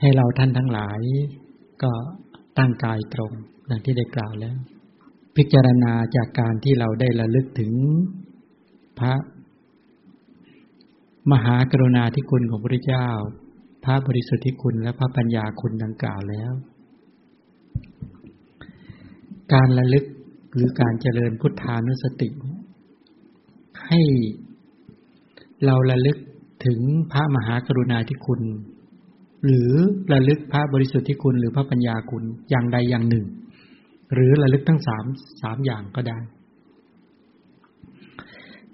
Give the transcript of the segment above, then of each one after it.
ให้เราท่านทั้งหลาย ก็ตั้งกายตรงดังที่ได้กล่าวแล้ว พิจารณาจากการที่เราได้ระลึกถึงพระ มหากรุณาธิคุณของพระเจ้า พระบริสุทธิคุณและพระปัญญาคุณดังกล่าวแล้ว การระลึกหรือการเจริญพุทธานุสติ ให้เราระลึกถึงพระมหากรุณาธิคุณ หรือระลึกพระบริสุทธิคุณหรือพระปัญญาคุณอย่างใดอย่างหนึ่ง หรือระลึกทั้งสามสามอย่างก็ได้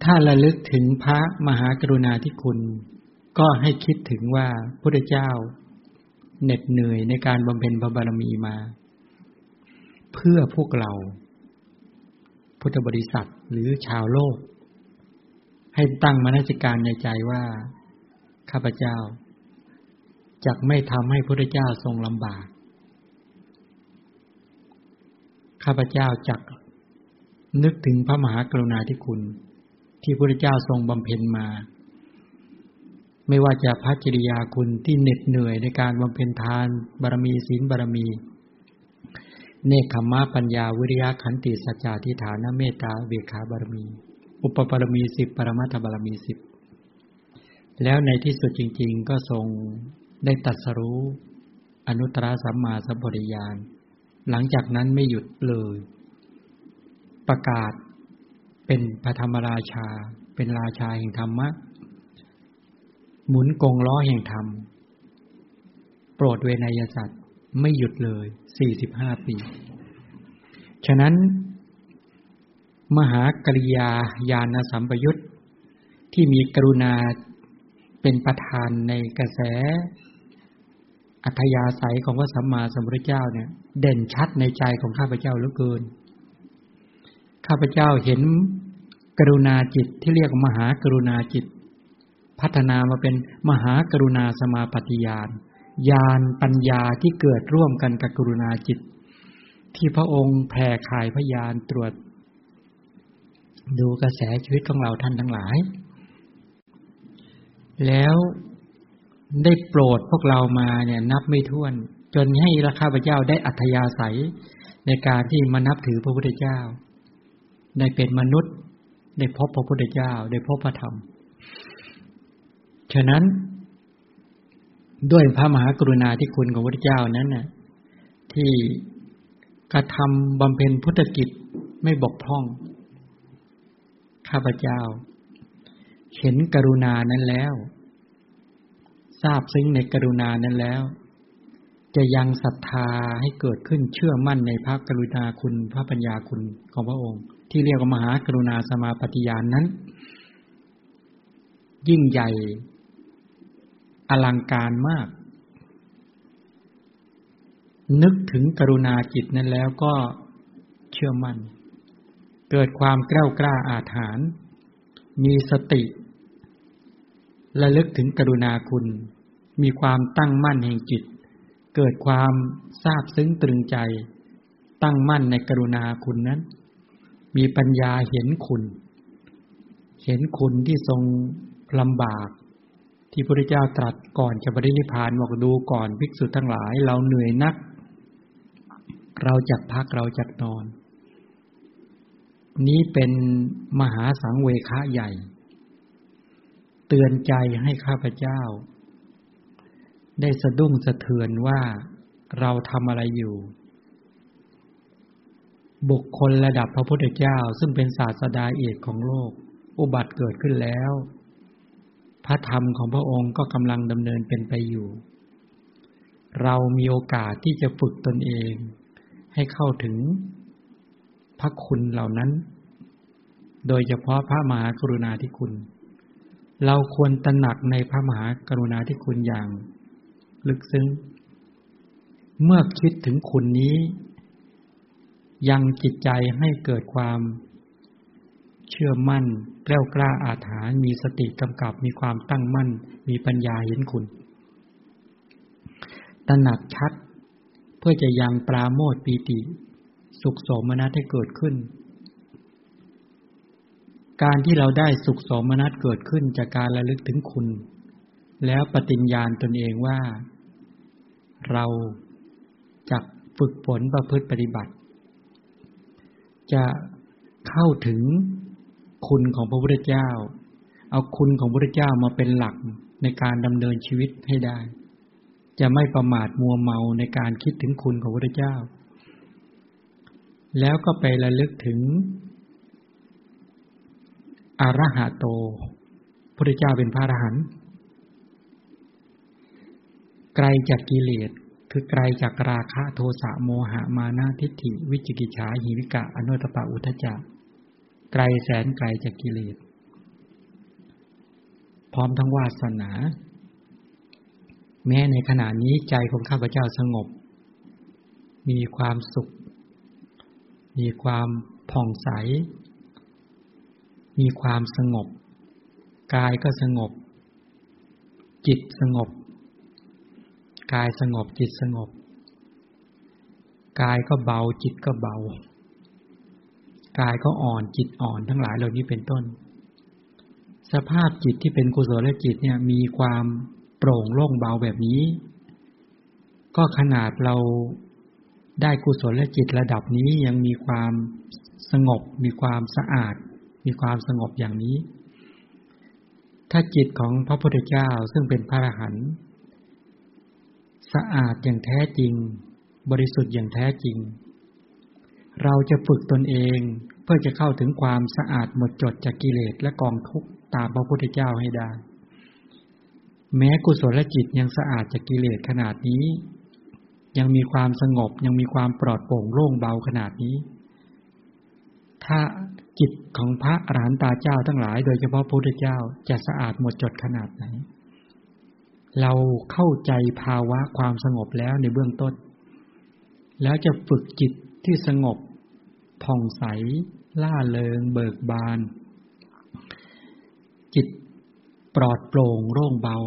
ถ้าระลึกถึงพระมหากรุณาธิคุณ ก็ให้คิดถึงว่าพระเจ้าเหน็ดเหนื่อยในการบำเพ็ญพระบารมีมา เพื่อพวกเรา พุทธบริษัทหรือชาวโลก ให้ตั้งมนสิการในใจว่า ข้าพเจ้า จะไม่ทำให้พระเจ้าทรงลำบาก ข้าพเจ้าจักนึกถึงพระมหากรุณาธิคุณ ที่พระเจ้าทรงบำเพ็ญมา ไม่ว่าจะพระจริยาคุณที่เหน็ดเหนื่อยในการบำเพ็ญทานบารมีศีลบารมี เนคขมะปัญญาวิริยะขันติสัจจะทิฏฐานเมตตาเบขาบารมี อุปปารมีสิบปรมัตถบารมีสิบแล้วในที่สุดจริง ๆ ก็ทรง ได้ตัดสรู้อนุตตรสัมมาสัมปวิญาณหลังจากนั้นไม่หยุดเลย ประกาศเป็นพระธรรมราชา เป็นราชาแห่งธรรมะ หมุนกงล้อแห่งธรรม โปรดเวนยสัตว์ไม่หยุดเลยสี่สิบห้าปี ฉะนั้น มหากริยาญาณสัมปยุตที่มีกรุณา เป็นประธานในกระแส อัธยาศัยของพระสัมมาสัมพุทธเจ้าเนี่ย เด่นชัดในใจของข้าพเจ้าเหลือเกิน ข้าพเจ้าเห็นกรุณาจิตที่เรียกมหากรุณาจิต พัฒนามาเป็นมหากรุณาสมาปฏิญาณญาณปัญญาที่เกิดร่วมกันกับกรุณาจิต ที่พระองค์แผ่ขายพยานตรวจ ดูกระแสชีวิตของเราท่านทั้งหลาย แล้วได้โปรดพวกเรามาเนี่ย นับไม่ถ้วน จนให้ราคาพระเจ้าได้อัธยาศัยในการที่มานับถือพระพุทธเจ้า ได้เป็นมนุษย์ ได้พบพระพุทธเจ้า ได้พบพระธรรม ฉะนั้น ด้วยพระมหากรุณาธิคุณของพระพุทธเจ้านั้นน่ะ ที่กระทำบำเพ็ญพุทธกิจไม่บกพร่อง ข้าพเจ้า เห็นกรุณานั้นแล้ว ทราบซึ้งในกรุณานั้นแล้ว จะยังศรัทธาให้เกิดขึ้นเชื่อมั่นในพระกรุณาคุณพระปัญญาคุณของพระองค์ ที่เรียกว่ามหากรุณาสมาปฏิญาณนนั้น ยิ่งใหญ่อลังการมาก นึกถึงกรุณาจิตนั้นแล้วก็เชื่อมั่น เกิดความกล้ากล้าอาถรรพ์มีสติ ระลึกถึงกรุณาคุณ มีความตั้งมั่นแห่งจิต เกิดความทราบซึ้งตรึงใจ ตั้งมั่นในกรุณาคุณนั้น มีปัญญาเห็นคุณ เห็นคุณที่ทรงลำบาก ที่พระพุทธเจ้าตรัสก่อนจะปรินิพานบอกดูก่อนภิกษุทั้งหลาย เราเหนื่อยนัก เราจักพักเราจักนอน นี้เป็นมหาสังเวคะใหญ่ เตือนใจให้ข้าพเจ้า ได้สะดุ้งสะเทือนว่าเราทำอะไรอยู่ บุคคลระดับพระพุทธเจ้าซึ่งเป็นศาสดาเอกของโลก อุบัติเกิดขึ้นแล้ว พระธรรมของพระองค์ก็กำลังดำเนินเป็นไปอยู่ เรามีโอกาสที่จะฝึกตนเอง ให้เข้าถึงพระคุณเหล่านั้น โดยเฉพาะพระมหากรุณาธิคุณ เราควรตระหนักในพระมหากรุณาธิคุณอย่าง ลึกซึ้ง เมื่อคิดถึงคุณนี้ ยังจิตใจให้เกิดความเชื่อมั่นแกล้วกล้าอาถรรพ์มีสติกำกับมีความตั้งมั่น มีปัญญาเห็นคุณตระหนักชัด เพื่อจะยังปราโมทปีติ สุขสมนัตให้เกิดขึ้น การที่เราได้สุขสมนัตเกิดขึ้นจากการระลึกถึงคุณ แล้วปฏิญญาณตนเองว่า เราจากฝึกฝนประพฤติปฏิบัติ จะเข้าถึงคุณของพระพุทธเจ้า เอาคุณของพระพุทธเจ้ามาเป็นหลักในการดำเนินชีวิตให้ได้ จะไม่ประมาทมัวเมาในการคิดถึงคุณของพระพุทธเจ้า แล้วก็ไประลึกถึง อรหะโตพระเจ้าเป็นพระอรหันต์ไกลจากกิเลสคือไกลจากราคะโทสะโมหะมานะทิฏฐิ วิจิกิจฉาหิวิกะอนุตปะอุทจักไกลแสนไกลจากกิเลส พร้อมทั้งวาสนา แม้ในขณะนี้ใจของข้าพเจ้าสงบ มีความสุข มีความผ่องใส มีความสงบ กายก็สงบ จิตสงบ กายสงบจิตสงบ กายก็เบาจิตก็เบา กายก็อ่อนจิตอ่อนทั้งหลายเหล่านี้เป็นต้น สภาพจิตที่เป็นกุศลจิตเนี่ยมีความโปร่งโล่งเบาแบบนี้ ก็ขนาดเราได้กุศลจิตระดับนี้ยังมีความสงบมีความสะอาด มีความสงบอย่างนี้ ถ้าจิตของพระพุทธเจ้าซึ่งเป็นพระอรหันต์สะอาดอย่างแท้จริง บริสุทธิ์อย่างแท้จริง เราจะฝึกตนเองเพื่อจะเข้าถึงความสะอาดหมดจดจากกิเลสและกองทุกข์ตามพระพุทธเจ้าให้ได้ แม้กุศลจิตยังสะอาดจากกิเลสขนาดนี้ ยังมีความสงบยังมีความปลอดโปร่งโล่งเบาขนาดนี้ ถ้า จิตของพระอรหันตาเจ้าทั้งหลายโดยเฉพาะพระพุทธเจ้าจะสะอาดหมดจดขนาดไหน เราเข้าใจภาวะความสงบแล้วในเบื้องต้น แล้วจะฝึกจิตที่สงบผ่องใส ล่าเริง เบิกบาน จิตปลอดโปร่งโล่งเบา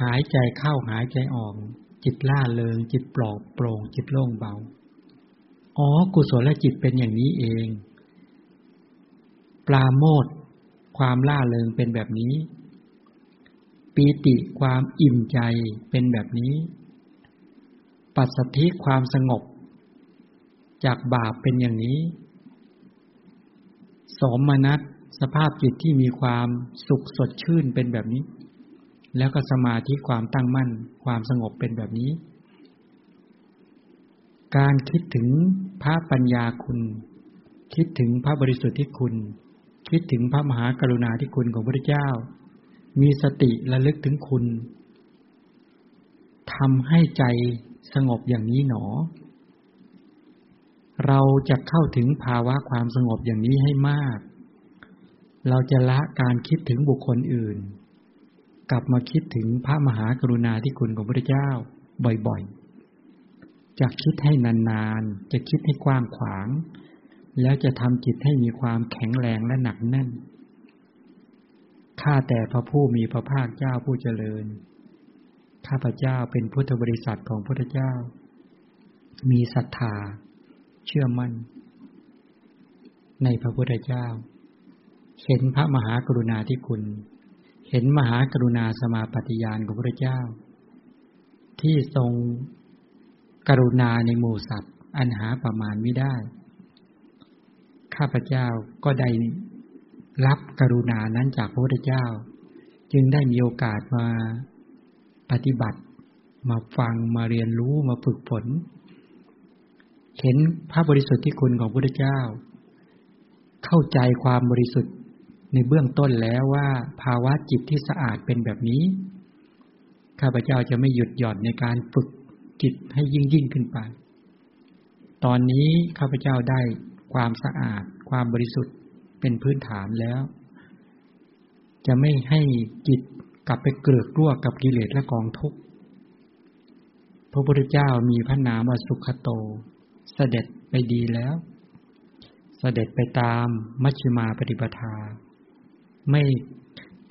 หายใจเข้าหายใจออก จิตล่าเริง จิตปลอดโปร่ง จิตโล่งเบา อ๋อ กุศลจิตเป็นอย่างนี้เอง ปลาโมดความล่าเริงเป็นแบบนี้ ปีติความอิ่มใจเป็นแบบนี้ ปัสสธิความสงบ จากบาปเป็นอย่างนี้ สมนัตสภาพจิตที่มีความสุขสดชื่นเป็นแบบนี้ แล้วก็สมาธิความตั้งมั่น ความสงบเป็นแบบนี้ การคิดถึงพระปัญญาคุณ คิดถึงพระบริสุทธิ์ที่คุณ คิดถึงพระมหากรุณาธิคุณของพระเจ้า มีสติระลึกถึงคุณทำให้ใจสงบอย่างนี้หนอ เราจะเข้าถึงภาวะความสงบอย่างนี้ให้มาก เราจะละการคิดถึงบุคคลอื่น กลับมาคิดถึงพระมหากรุณาธิคุณของพระเจ้าบ่อยๆ จะคิดให้นานๆ จะคิดให้กว้างขวาง แล้วจะทำจิตให้มีความแข็งแรงและหนักแน่น ข้าแต่พระผู้มีพระภาคเจ้าผู้เจริญ ข้าพระเจ้าเป็นพุทธบริษัทของพระเจ้า มีศรัทธา เชื่อมั่น ในพระพุทธเจ้า เห็นพระมหากรุณาธิคุณ เห็นมหากรุณาสมาปฏิญาณของพระเจ้า ที่ทรง กรุณาในหมู่สัตว์ อันหาประมาณไม่ได้ ข้าพเจ้าก็ได้รับกรุณานั้นจากพระพุทธเจ้า จึงได้มีโอกาสมาปฏิบัติ มาฟังมาเรียนรู้มาฝึกฝน เห็นพระบริสุทธิ์ที่คุณของพระพุทธเจ้า เข้าใจความบริสุทธิ์ในเบื้องต้นแล้วว่าภาวะจิตที่สะอาดเป็นแบบนี้ ข้าพเจ้าจะไม่หยุดหย่อนในการฝึก จิตให้ยิ่งยิ่งขึ้นไป ตอนนี้ข้าพเจ้าได้ความสะอาด ความบริสุทธิ์เป็นพื้นฐานแล้ว จะไม่ให้จิตกลับไปเกลือกกลัวกับกิเลสและกองทุกข์พระพุทธเจ้ามีพระนามว่าสุขโต เสด็จไปดีแล้ว เสด็จไปตามมัชฌิมาปฏิปทา ไม่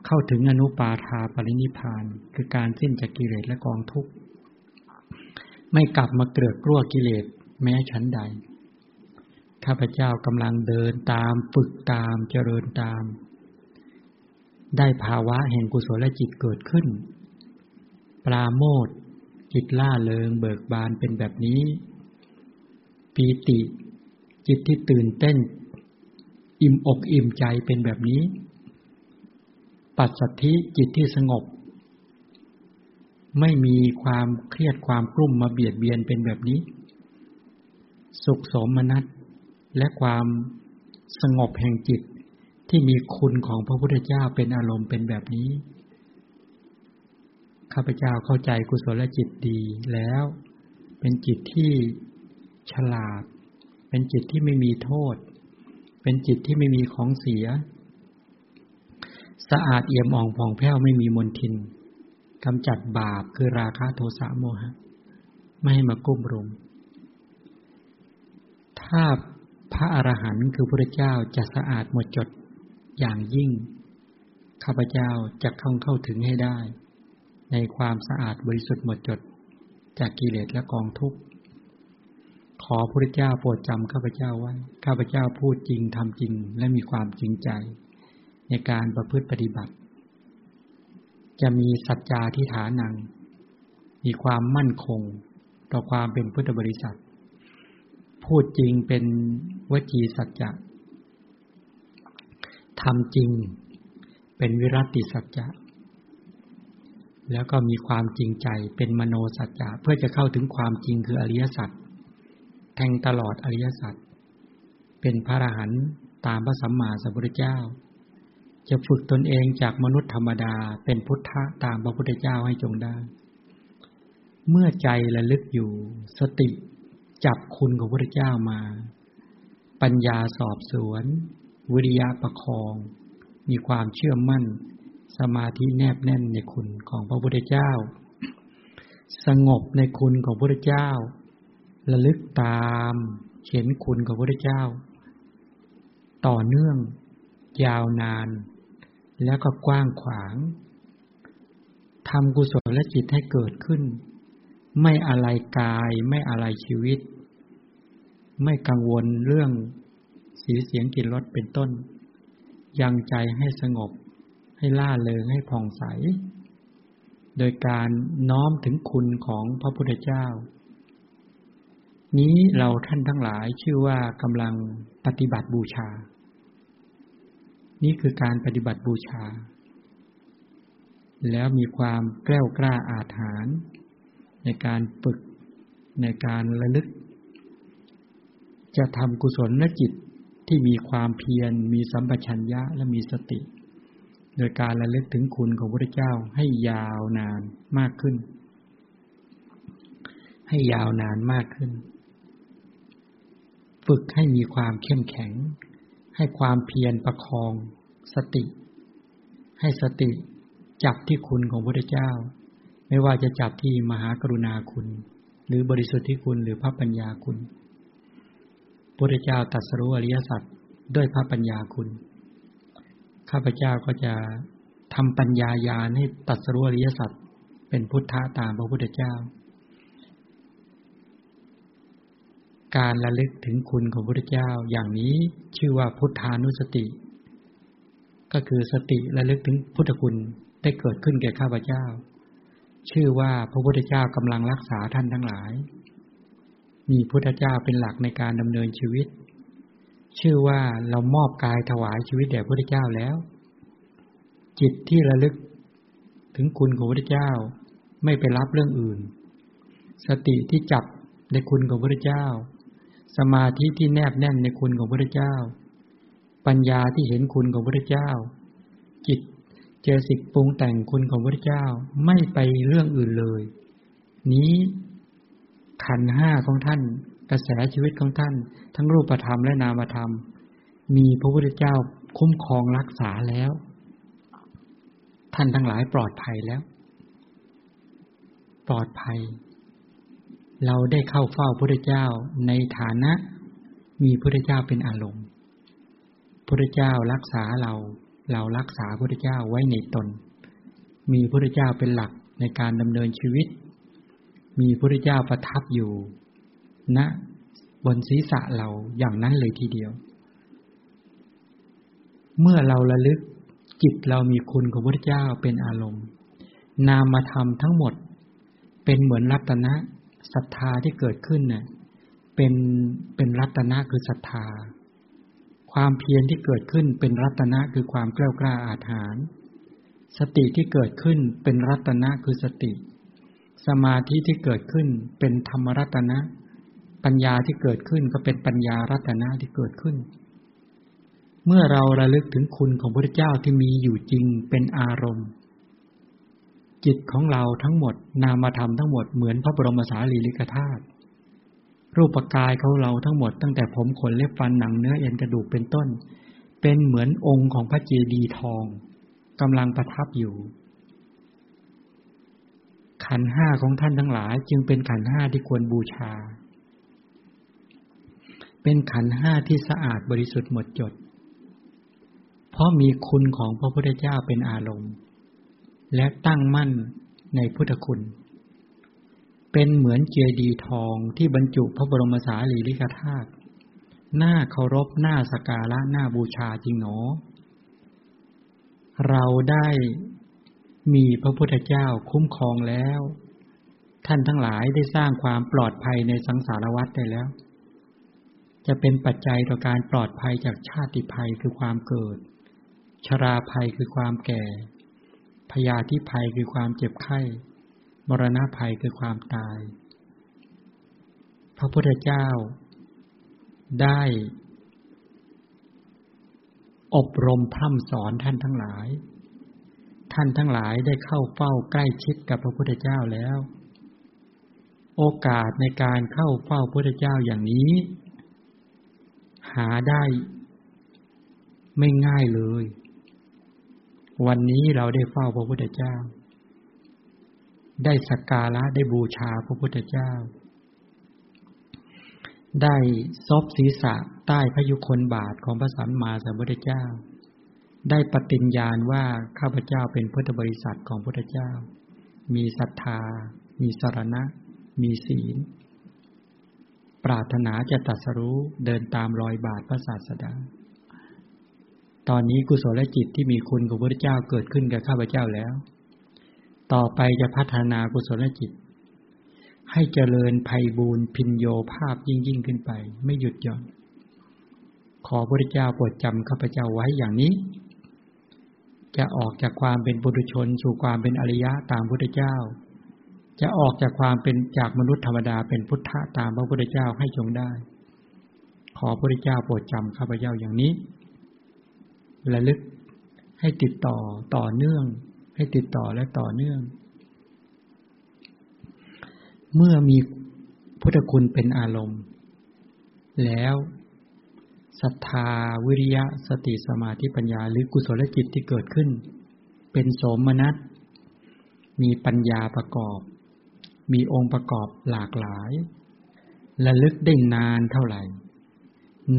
เข้าถึงอนุปาทาปรินิพาน คือการสิ้นจากกิเลสและกองทุกข์ ไม่กลับมาเกลือกกลัวกิเลสแม้ชั้นใด ข้าพเจ้ากำลังเดินตามฝึกตามเจริญตาม ได้ภาวะแห่งกุศลจิตเกิดขึ้นปปราโมทจิตล่าเริงเบิกบานเป็นแบบนี้ ปีติ จิตที่ตื่นเต้น อิ่มอกอิ่มใจเป็นแบบนี้ ปัสสัทธิจิตที่สงบ ไม่มีความเครียดความกลุ่มมาเบียดเบียนเป็นแบบนี้ สุขสมนัตและความสงบแห่งจิตที่มีคุณของพระพุทธเจ้าเป็นอารมณ์เป็นแบบนี้ ข้าพเจ้าเข้าใจกุศลจิตดีแล้ว เป็นจิตที่ฉลาด เป็นจิตที่ไม่มีโทษ เป็นจิตที่ไม่มีของเสีย สะอาดเอี่ยมอ่องผ่องแผ้วไม่มีมลทิน กำจัดบาปคือราคะโทสะโมหะ ไม่ให้มากุ้มรุม ถ้าพระอรหันต์คือพระเจ้าจะสะอาดหมดจดอย่างยิ่ง ข้าพเจ้าจะเข้าเข้าถึงให้ได้ ในความสะอาดบริสุทธิ์หมดจด จากกิเลสและกองทุกข์ขอพระเจ้าโปรดจำข้าพเจ้าไว้ข้าพเจ้าพูดจริงทำจริงและมีความจริงใจ ในการประพฤติปฏิบัติ จะมีสัจจาที่ฐานัง มีความมั่นคง ต่อความเป็นพุทธบริษัท พูดจริงเป็นวจีสัจจะทำจริงเป็นวิรัติสัจจะ แล้วก็มีความจริงใจเป็นมโนสัจจะเพื่อจะเข้าถึงความจริงคืออริยสัจแทงตลอดอริยสัจเป็นพระอรหันต์ตามพระสัมมาสัมพุทธเจ้า จะฝึกตนเองจากมนุษย์ธรรมดาเป็นพุทธะตามพระพุทธเจ้าให้จงได้ เมื่อใจระลึกอยู่ สติจับคุณของพระพุทธเจ้ามา ปัญญาสอบสวน วิริยะประคอง มีความเชื่อมั่น สมาธิแนบแน่นในคุณของพระพุทธเจ้า สงบในคุณของพระพุทธเจ้า ระลึกตามเห็นคุณของพระพุทธเจ้า ต่อเนื่อง ยาวนาน แล้วก็กว้างขวางทำกุศลและจิตให้เกิดขึ้น ไม่อะไรกายไม่อะไรชีวิต ไม่กังวลเรื่องสีเสียงกลิ่นรสเป็นต้น ยังใจให้สงบ ให้ล่าเริงให้ผ่องใส โดยการน้อมถึงคุณของพระพุทธเจ้า นี้เราท่านทั้งหลายชื่อว่ากำลังปฏิบัติบูชา นี่คือการปฏิบัติบูชา แล้วมีความแกล้วกล้าอาถรรพ์ในการฝึกในการระลึก จะทำกุศลจิตที่มีความเพียร มีสัมปชัญญะและมีสติ โดยการระลึกถึงคุณของพระเจ้าให้ยาวนานมากขึ้น ให้ยาวนานมากขึ้น ฝึกให้มีความเข้มแข็ง ให้ความเพียรประคองสติ ให้สติจับที่คุณของพระเจ้า ไม่ว่าจะจับที่มหากรุณาคุณ หรือบริสุทธิคุณหรือพระปัญญาคุณพระเจ้าตัดสรู้อริยสัจด้วยพระปัญญาคุณ ข้าพเจ้าก็จะทำปัญญายาให้ตัดสรู้อริยสัจเป็นพุทธะตามพระพุทธเจ้า การระลึกถึงคุณของพระพุทธเจ้าอย่างนี้ชื่อว่าพุทธานุสติ ก็คือสติระลึกถึงพุทธคุณได้เกิดขึ้นแก่ข้าพเจ้า ชื่อว่าพระพุทธเจ้ากำลังรักษาท่านทั้งหลาย มีพุทธเจ้าเป็นหลักในการดำเนินชีวิต ชื่อว่าเรามอบกายถวายชีวิตแด่พระพุทธเจ้าแล้ว จิตที่ระลึกถึงคุณของพระพุทธเจ้าไม่ไปรับเรื่องอื่น สติที่จับในคุณของพระพุทธเจ้า สมาธิที่แนบแน่นในคุณของพุทธเจ้า ปัญญาที่เห็นคุณของพุทธเจ้า จิตเจสิกปรุงแต่งคุณของพุทธเจ้าไม่ไปเรื่องอื่นเลย นี้ขันห้าของท่าน กระแสชีวิตของท่าน ทั้งรูปธรรมและนามธรรม มีพระพุทธเจ้าคุ้มครองรักษาแล้ว ท่านทั้งหลายปลอดภัยแล้ว ปลอดภัย เราได้เข้าเฝ้าพระเจ้าในฐานะ มีพระเจ้าเป็นอารมณ์พระเจ้ารักษาเรา เรารักษาพระเจ้าไว้ในตน มีพระเจ้าเป็นหลักในการดำเนินชีวิต มีพระเจ้าประทับอยู่ณนะบนศีรษะเราอย่างนั้นเลยทีเดียว เมื่อเราระลึกจิตเรามีคุณของพระเจ้าเป็นอารมณ์ นามธรรมทั้งหมด เป็นเหมือนรัตนะ ศรัทธาที่เกิดขึ้นเน่ยเป็นเป็นรัตนะคือศรัทธา ความเพียรที่เกิดขึ้นเป็นรัตนะคือความกล้ากล้าอาถรรพ์สติที่เกิดขึ้นเป็นรัตนะคือสติ สมาธิที่เกิดขึ้นเป็นธรรมรัตนะ ปัญญาที่เกิดขึ้นก็เป็นปัญญารัตนะที่เกิดขึ้น เมื่อเราระลึกถึงคุณของพระเจ้าที่มีอยู่จริงเป็นอารมณ์ จิตของเราทั้งหมด นามธรรมทั้งหมดเหมือนพระบรมสารีริกธาตุรูปกายของเราทั้งหมด ตั้งแต่ผมขนเล็บฟันหนังเนื้อเอ็นกระดูกเป็นต้น เป็นเหมือนองค์ของพระเจดีย์ทองกำลังประทับอยู่ ขันห้าของท่านทั้งหลาย จึงเป็นขันห้าที่ควรบูชา เป็นขันห้าที่สะอาดบริสุทธิ์หมดจด เพราะมีคุณของพระพุทธเจ้าเป็นอารมณ์ และตั้งมั่นในพุทธคุณ เป็นเหมือนเจดีย์ทองที่บรรจุพระบรมสารีริกธาตุหน้าเคารพหน้าสการะหน้าบูชาจริงหนอ เราได้มีพระพุทธเจ้าคุ้มครองแล้ว ท่านทั้งหลายได้สร้างความปลอดภัยในสังสารวัฏได้แล้ว จะเป็นปัจจัยต่อการปลอดภัยจากชาติภัยคือความเกิด ชราภัยคือความแก่ พยาธิภัยคือความเจ็บไข้ มรณะภัยคือความตาย พระพุทธเจ้าได้ อบรมพร่ำสอนท่านทั้งหลาย ท่านทั้งหลายได้เข้าเฝ้าใกล้ชิดกับพระพุทธเจ้าแล้ว โอกาสในการเข้าเฝ้าพระพุทธเจ้าอย่างนี้ หาได้ไม่ง่ายเลย วันนี้เราได้เฝ้าพระพุทธเจ้า ได้สักการะได้บูชาพระพุทธเจ้า ได้ซบศีรษะใต้พยุคนบาทของพระสัมมาสัมพุทธเจ้า ได้ปฏิญญาณว่าข้าพเจ้าเป็นพุทธบริษัทของพุทธเจ้า มีศรัทธา มีสรณะ มีศีล ปรารถนาจะตัดสรู้เดินตามรอยบาทพระศาสดา ตอนนี้กุศลจิตที่มีคุณของพระเจ้าเกิดขึ้นกับข้าพเจ้าแล้ว ต่อไปจะพัฒนากุศลจิต ให้เจริญภัยบูรพินโยภาพยิ่งยิ่งขึ้นไป ไม่หยุดหย่อน ขอพระเจ้าโปรดจำข้าพเจ้าไว้อย่างนี้ จะออกจากความเป็นบุรุชน สู่ความเป็นอริยะตามพระเจ้า จะออกจากความเป็นจากมนุษย์ธรรมดาเป็นพุทธะตามพระพุทธเจ้าให้จงได้ ขอพระเจ้าโปรดจำข้าพเจ้าอย่างนี้ ระลึกให้ติดต่อต่อเนื่อง ให้ติดต่อและต่อเนื่อง เมื่อมีพุทธคุณเป็นอารมณ์ แล้วศรัทธาวิริยะสติสมาธิปัญญาหรือกุศลจิตที่เกิดขึ้น เป็นโสมนัสมีปัญญาประกอบ มีองค์ประกอบหลากหลายระลึกได้นานเท่าไหร่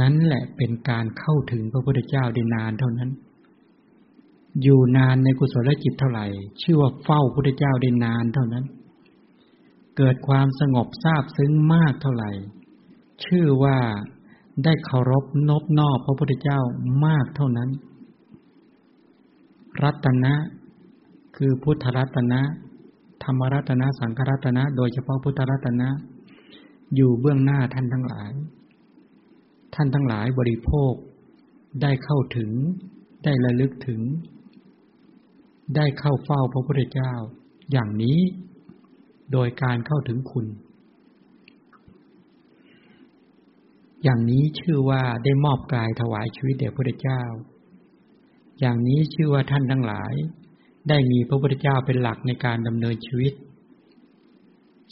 นั้นแหละเป็นการเข้าถึงพระพุทธเจ้าได้นานเท่านั้น อยู่นานในกุศลจิตเท่าไหร่ ชื่อว่าเฝ้าพระพุทธเจ้าได้นานเท่านั้น เกิดความสงบทราบซึ้งมากเท่าไหร่ ชื่อว่าได้เคารพนบนอบพระพุทธเจ้ามากเท่านั้น รัตนะ คือพุทธรัตนะ ธรรมรัตนะ สังฆรัตนะ โดยเฉพาะพุทธรัตนะ อยู่เบื้องหน้าท่านทั้งหลาย ท่านทั้งหลายบริโภค ได้เข้าถึง ได้ระลึกถึง ได้เข้าเฝ้าพระพุทธเจ้า อย่างนี้โดยการเข้าถึงคุณ อย่างนี้ชื่อว่าได้มอบกายถวายชีวิตแด่พระพุทธเจ้า อย่างนี้ชื่อว่าท่านทั้งหลาย ได้มีพระพุทธเจ้าเป็นหลักในการดำเนินชีวิต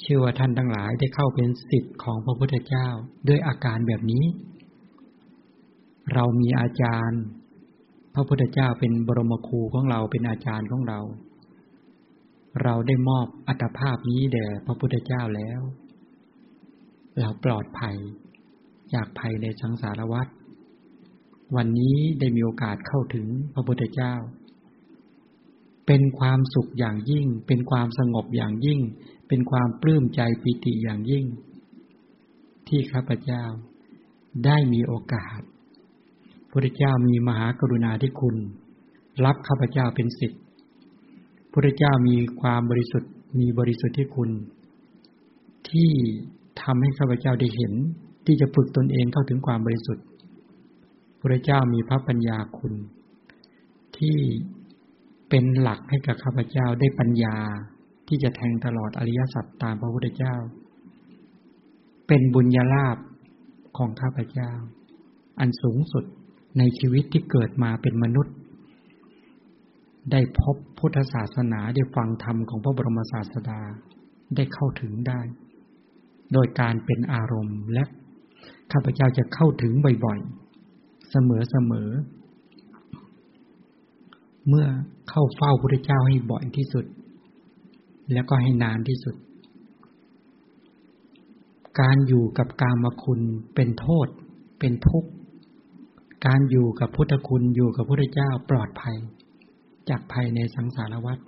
ชื่อว่าท่านทั้งหลายได้เข้าเป็นสิทธิ์ของพระพุทธเจ้าด้วยอาการแบบนี้ เรามีอาจารย์ พระพุทธเจ้าเป็นบรมครูของเราเป็นอาจารย์ของเรา เราได้มอบอัตภาพนี้แด่พระพุทธเจ้าแล้ว เราปลอดภัย จากภัยในสังสารวัฏวันนี้ได้มีโอกาสเข้าถึงพระพุทธเจ้า เป็นความสุขอย่างยิ่ง เป็นความสงบอย่างยิ่ง เป็นความปลื้มใจปิติอย่างยิ่ง ที่ข้าพเจ้าได้มีโอกาส พระพุทธเจ้ามีมหากรุณาธิคุณ รับข้าพเจ้าเป็นสิทธิพุทธเจ้ามีความบริสุทธิ์มีบริสุทธิ์ที่คุณ ที่ทำให้ข้าพเจ้าได้เห็น ที่จะฝึกตนเองเข้าถึงความบริสุทธิ์พระเจ้ามีพระปัญญาคุณ ที่เป็นหลักให้กับข้าพเจ้าได้ปัญญาที่จะแทงตลอดอริยสัจตามพระพุทธเจ้า เป็นบุญญาลาภของข้าพเจ้า อันสูงสุด ในชีวิตที่เกิดมาเป็นมนุษย์ ได้พบพุทธศาสนาได้ฟังธรรมของพระบรมศาสดาได้เข้าถึงได้ โดยการเป็นอารมณ์และข้าพเจ้าจะเข้าถึงบ่อยๆ เสมอๆ เมื่อเข้าเฝ้าพระเจ้าให้บ่อยที่สุด แล้วก็ให้นานที่สุด การอยู่กับกามคุณเป็นโทษ เป็นทุกข์ การอยู่กับพุทธคุณอยู่กับพระเจ้าปลอดภัย จากภัยในสังสารวัฏ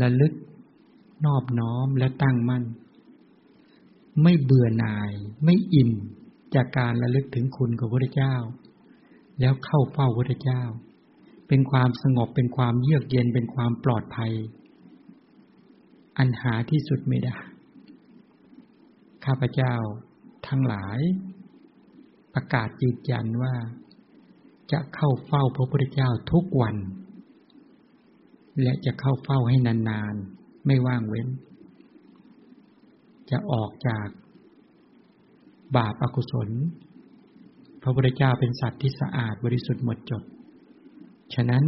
ระลึกนอบน้อมและตั้งมั่น ไม่เบื่อหน่าย ไม่อิ่มจากการระลึกถึงคุณของพระเจ้า แล้วเข้าเฝ้าพระเจ้า เป็นความสงบเป็นความเยือกเย็นเป็นความปลอดภัย อันหาที่สุดไม่ได้ ข้าพเจ้าทั้งหลาย ประกาศยืนยันว่า จะเข้าเฝ้าพระพุทธเจ้าทุกวัน และจะเข้าเฝ้าให้นานๆ ไม่ว่างเว้น จะออกจากบาปอกุศล พระพุทธเจ้าเป็นสัตว์ที่สะอาดบริสุทธิ์หมดจด ฉะนั้น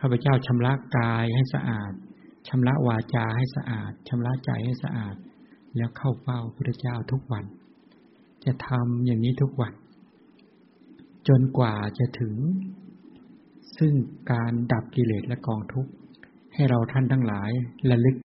ข้าพเจ้าชำระกายให้สะอาดชำระวาจาให้สะอาดชำระใจให้สะอาด แล้วเข้าเฝ้าพระพุทธเจ้าทุกวัน จะทำอย่างนี้ทุกวัน จนกว่าจะถึง ซึ่งการดับกิเลสและกองทุกข์ ให้เราท่านทั้งหลายระลึก